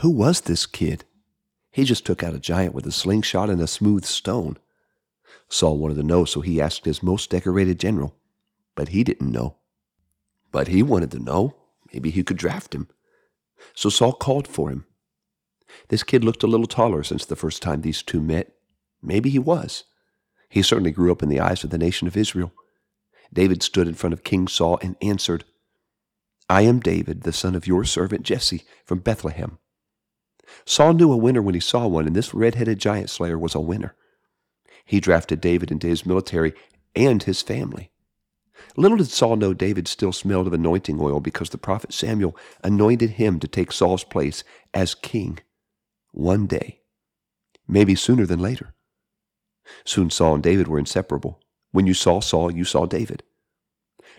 Who was this kid? He just took out a giant with a slingshot and a smooth stone. Saul wanted to know, so he asked his most decorated general. But he didn't know. But he wanted to know. Maybe he could draft him. So Saul called for him. This kid looked a little taller since the first time these two met. Maybe he was. He certainly grew up in the eyes of the nation of Israel. David stood in front of King Saul and answered, I am David, the son of your servant Jesse from Bethlehem. Saul knew a winner when he saw one, and this red-headed giant slayer was a winner. He drafted David into his military and his family. Little did Saul know David still smelled of anointing oil because the prophet Samuel anointed him to take Saul's place as king one day, maybe sooner than later. Soon Saul and David were inseparable. When you saw Saul, you saw David.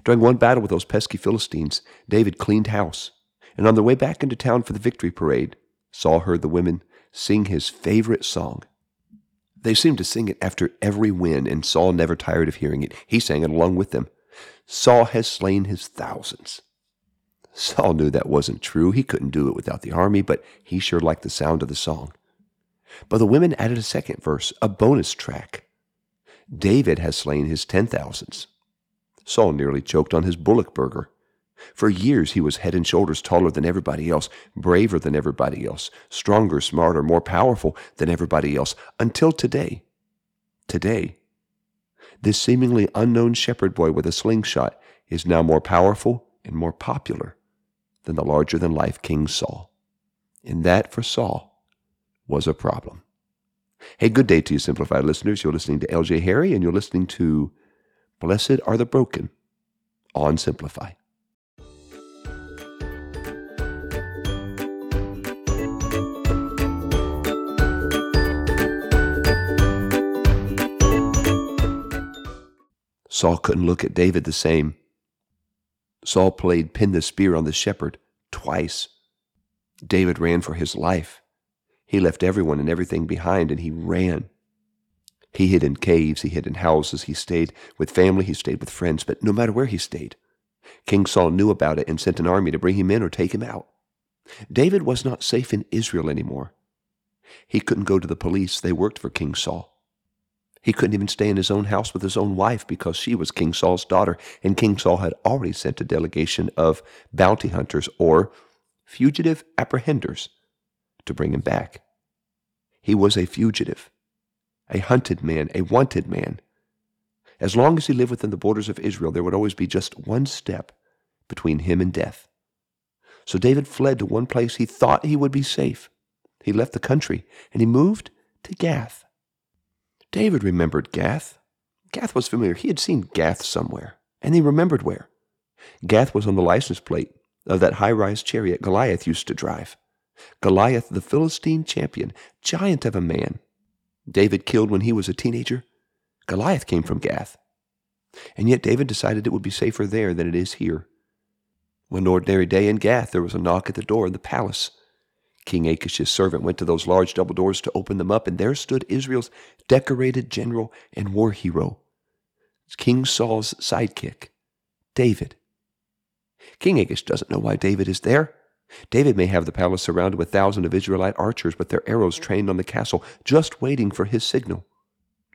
During one battle with those pesky Philistines, David cleaned house, and on their way back into town for the victory parade, Saul heard the women sing his favorite song. They seemed to sing it after every win, and Saul never tired of hearing it. He sang it along with them. Saul has slain his thousands. Saul knew that wasn't true. He couldn't do it without the army, but he sure liked the sound of the song. But the women added a second verse, a bonus track. David has slain his ten thousands. Saul nearly choked on his bullock burger. For years he was head and shoulders taller than everybody else, braver than everybody else, stronger, smarter, more powerful than everybody else, until today. Today, this seemingly unknown shepherd boy with a slingshot is now more powerful and more popular than the larger than life King Saul. And that, for Saul, was a problem. Hey, good day to you, Simplify listeners. You're listening to LJ Harry, and you're listening to Blessed Are the Broken on Simplify. Saul couldn't look at David the same. Saul played pin the spear on the shepherd twice. David ran for his life. He left everyone and everything behind and he ran. He hid in caves, he hid in houses, he stayed with family, he stayed with friends, but no matter where he stayed, King Saul knew about it and sent an army to bring him in or take him out. David was not safe in Israel anymore. He couldn't go to the police, they worked for King Saul. He couldn't even stay in his own house with his own wife because she was King Saul's daughter, and King Saul had already sent a delegation of bounty hunters or fugitive apprehenders to bring him back. He was a fugitive, a hunted man, a wanted man. As long as he lived within the borders of Israel, there would always be just one step between him and death. So David fled to one place he thought he would be safe. He left the country and he moved to Gath. David remembered Gath. Gath was familiar. He had seen Gath somewhere, and he remembered where. Gath was on the license plate of that high rise chariot Goliath used to drive. Goliath, the Philistine champion, giant of a man. David killed when he was a teenager. Goliath came from Gath. And yet David decided it would be safer there than it is here. One ordinary day in Gath, there was a knock at the door of the palace. King Achish's servant went to those large double doors to open them up, and there stood Israel's decorated general and war hero, King Saul's sidekick, David. King Achish doesn't know why David is there. David may have the palace surrounded with thousands of Israelite archers with their arrows trained on the castle, just waiting for his signal.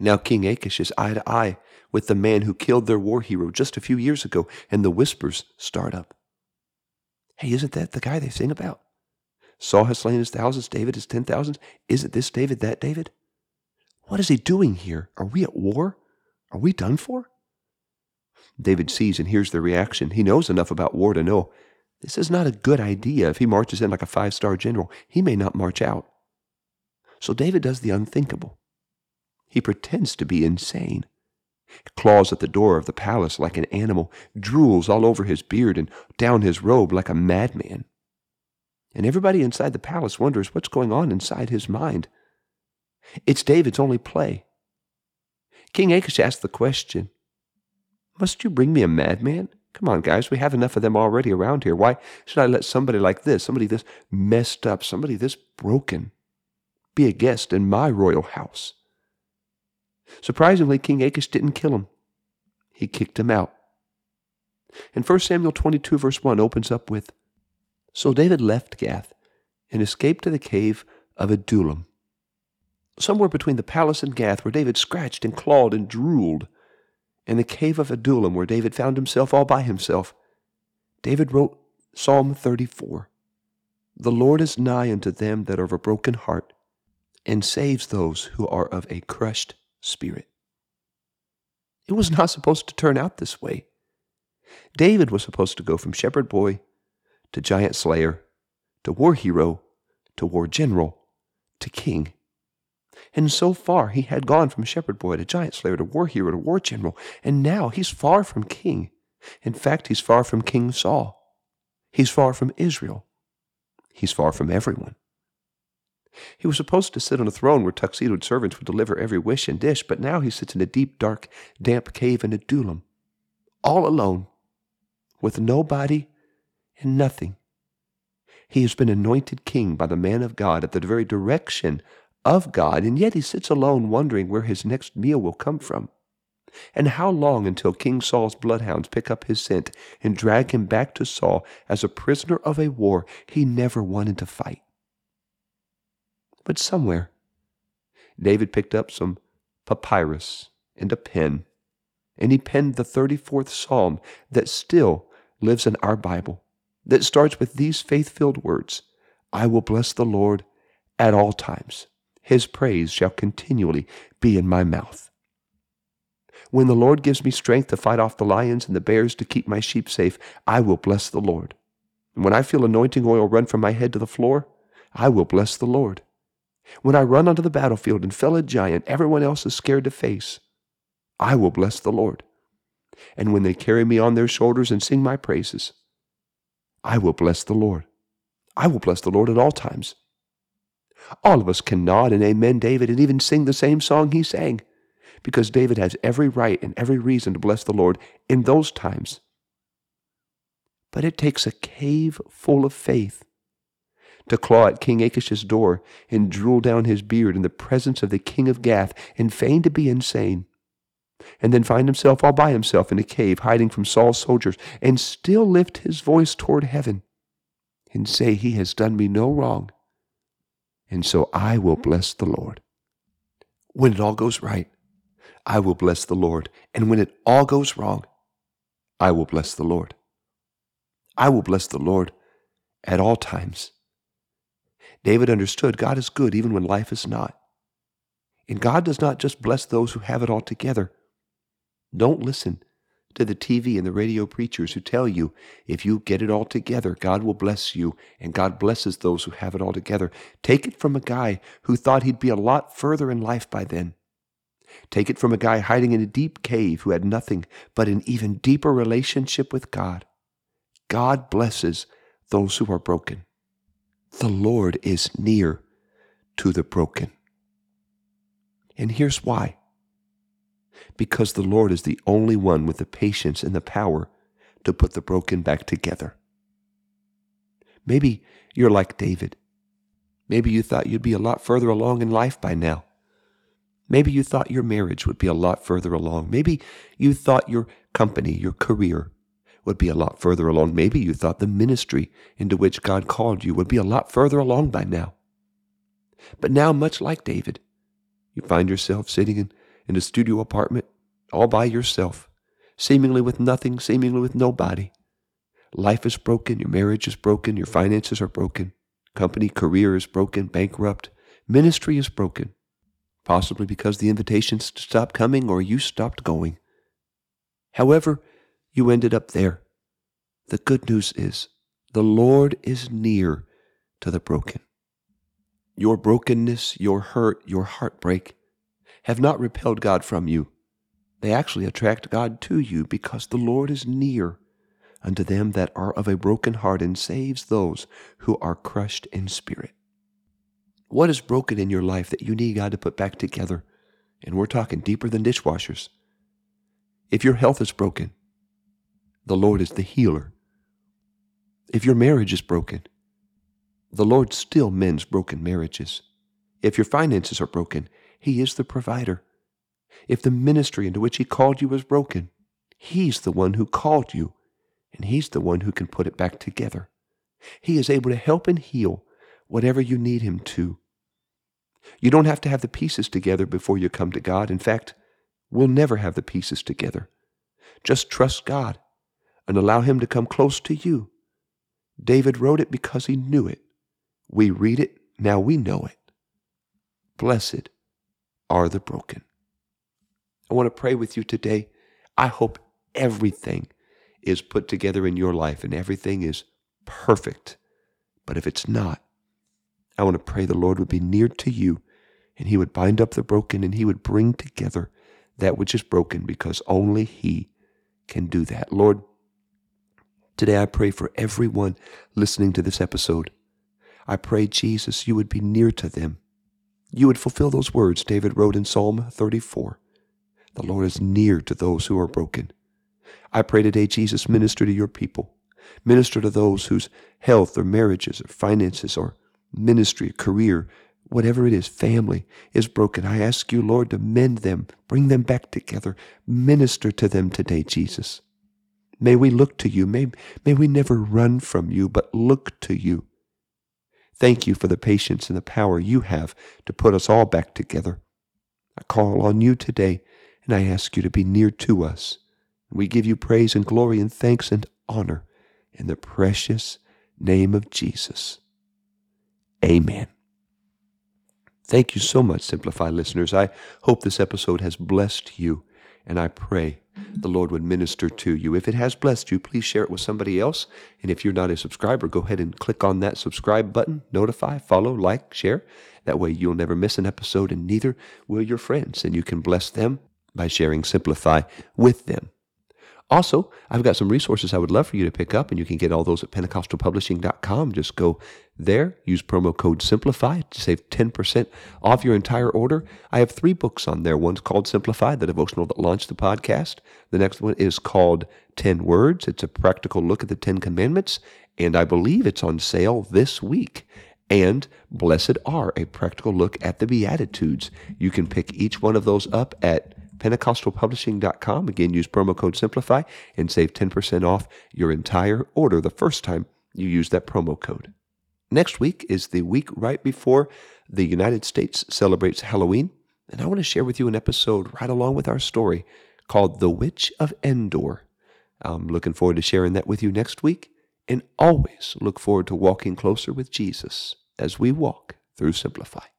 Now King Achish is eye to eye with the man who killed their war hero just a few years ago, and the whispers start up. Hey, isn't that the guy they sing about? Saul has slain his thousands, David his ten thousands. Isn't this David that David? What is he doing here? Are we at war? Are we done for? David sees and hears their reaction. He knows enough about war to know this is not a good idea. If he marches in like a five star general, he may not march out. So David does the unthinkable. He pretends to be insane, claws at the door of the palace like an animal, drools all over his beard and down his robe like a madman and everybody inside the palace wonders what's going on inside his mind. It's David's only play. King Achish asked the question Must you bring me a madman? Come on, guys, we have enough of them already around here. Why should I let somebody like this, somebody this messed up, somebody this broken, be a guest in my royal house? Surprisingly, King Achish didn't kill him, he kicked him out. And 1 Samuel 22, verse 1 opens up with so David left Gath and escaped to the cave of Adullam. Somewhere between the palace and Gath, where David scratched and clawed and drooled, and the cave of Adullam, where David found himself all by himself, David wrote Psalm 34 The Lord is nigh unto them that are of a broken heart, and saves those who are of a crushed spirit. It was not supposed to turn out this way. David was supposed to go from shepherd boy to giant slayer to war hero to war general to king. And so far he had gone from shepherd boy to giant slayer to war hero to war general, and now he's far from king. In fact, he's far from King Saul. He's far from Israel. He's far from everyone. He was supposed to sit on a throne where tuxedoed servants would deliver every wish and dish, but now he sits in a deep, dark, damp cave in Adullam, all alone, with nobody and nothing. He has been anointed king by the man of God at the very direction of God, and yet he sits alone wondering where his next meal will come from. And how long until King Saul's bloodhounds pick up his scent and drag him back to Saul as a prisoner of a war he never wanted to fight? But somewhere, David picked up some papyrus and a pen, and he penned the 34th Psalm that still lives in our Bible, that starts with these faith filled words I will bless the Lord at all times. His praise shall continually be in my mouth. When the Lord gives me strength to fight off the lions and the bears to keep my sheep safe, I will bless the Lord. And when I feel anointing oil run from my head to the floor, I will bless the Lord. When I run onto the battlefield and fell a giant everyone else is scared to face, I will bless the Lord. And when they carry me on their shoulders and sing my praises, I will bless the Lord. I will bless the Lord at all times. All of us can nod and amen David and even sing the same song he sang because David has every right and every reason to bless the Lord in those times. But it takes a cave full of faith to claw at King Achish's door and drool down his beard in the presence of the king of Gath and feign to be insane, and then find himself all by himself in a cave hiding from Saul's soldiers and still lift his voice toward heaven and say, He has done me no wrong and so I will bless the Lord. When it all goes right, I will bless the Lord. And when it all goes wrong, I will bless the Lord. I will bless the Lord at all times. David understood God is good even when life is not. And God does not just bless those who have it all together. Don't listen to the TV and the radio preachers who tell you if you get it all together, God will bless you, and God blesses those who have it all together. Take it from a guy who thought he'd be a lot further in life by then. Take it from a guy hiding in a deep cave who had nothing but an even deeper relationship with God. God blesses those who are broken. The Lord is near to the broken. And here's why because the Lord is the only one with the patience and the power to put the broken back together. Maybe you're like David. Maybe you thought you'd be a lot further along in life by now. Maybe you thought your marriage would be a lot further along. Maybe you thought your company, your career would be a lot further along. Maybe you thought the ministry into which God called you would be a lot further along by now. But now, much like David, you find yourself sitting in in a studio apartment all by yourself, seemingly with nothing, seemingly with nobody. Life is broken, your marriage is broken, your finances are broken, company career is broken, bankrupt, ministry is broken, possibly because the invitations stopped coming or you stopped going. However, you ended up there. The good news is the Lord is near to the broken. Your brokenness, your hurt, your heartbreak have not repelled God from you. They actually attract God to you because the Lord is near unto them that are of a broken heart and saves those who are crushed in spirit. What is broken in your life that you need God to put back together? And we're talking deeper than dishwashers. If your health is broken, the Lord is the healer. If your marriage is broken, the Lord still mends broken marriages. If your finances are broken, he is the provider. If the ministry into which He called you was broken, He's the one who called you, and He's the one who can put it back together. He is able to help and heal whatever you need Him to. You don't have to have the pieces together before you come to God. In fact, we'll never have the pieces together. Just trust God and allow Him to come close to you. David wrote it because he knew it. We read it, now we know it. Blessed are the broken. I want to pray with you today. I hope everything is put together in your life and everything is perfect. But if it's not, I want to pray the Lord would be near to you and he would bind up the broken and he would bring together that which is broken because only he can do that. Lord, today I pray for everyone listening to this episode. I pray, Jesus, you would be near to them. You would fulfill those words David wrote in Psalm 34. The Lord is near to those who are broken. I pray today, Jesus, minister to your people. Minister to those whose health or marriages or finances or ministry, career, whatever it is, family is broken. I ask you, Lord, to mend them, bring them back together. Minister to them today, Jesus. May we look to you. May, may we never run from you, but look to you. Thank you for the patience and the power you have to put us all back together. I call on you today, and I ask you to be near to us. We give you praise and glory and thanks and honor in the precious name of Jesus. Amen. Thank you so much, Simplify listeners. I hope this episode has blessed you, and I pray the Lord would minister to you. If it has blessed you, please share it with somebody else. And if you're not a subscriber, go ahead and click on that subscribe button, notify, follow, like, share. That way you'll never miss an episode, and neither will your friends, and you can bless them by sharing Simplify with them. Also, I've got some resources I would love for you to pick up, and you can get all those at pentecostalpublishing.com. Just go there, use promo code SIMPLIFY to save 10% off your entire order. I have three books on there. One's called Simplify, the devotional that launched the podcast. The next one is called 10 Words. It's a practical look at the 10 commandments, and I believe it's on sale this week. And Blessed Are, a practical look at the Beatitudes. You can pick each one of those up at pentecostalpublishing.com. Again, use promo code SIMPLIFY and save 10% off your entire order the first time you use that promo code. Next week is the week right before the United States celebrates Halloween, and I want to share with you an episode right along with our story called The Witch of Endor. I'm looking forward to sharing that with you next week, and always look forward to walking closer with Jesus as we walk through Simplify.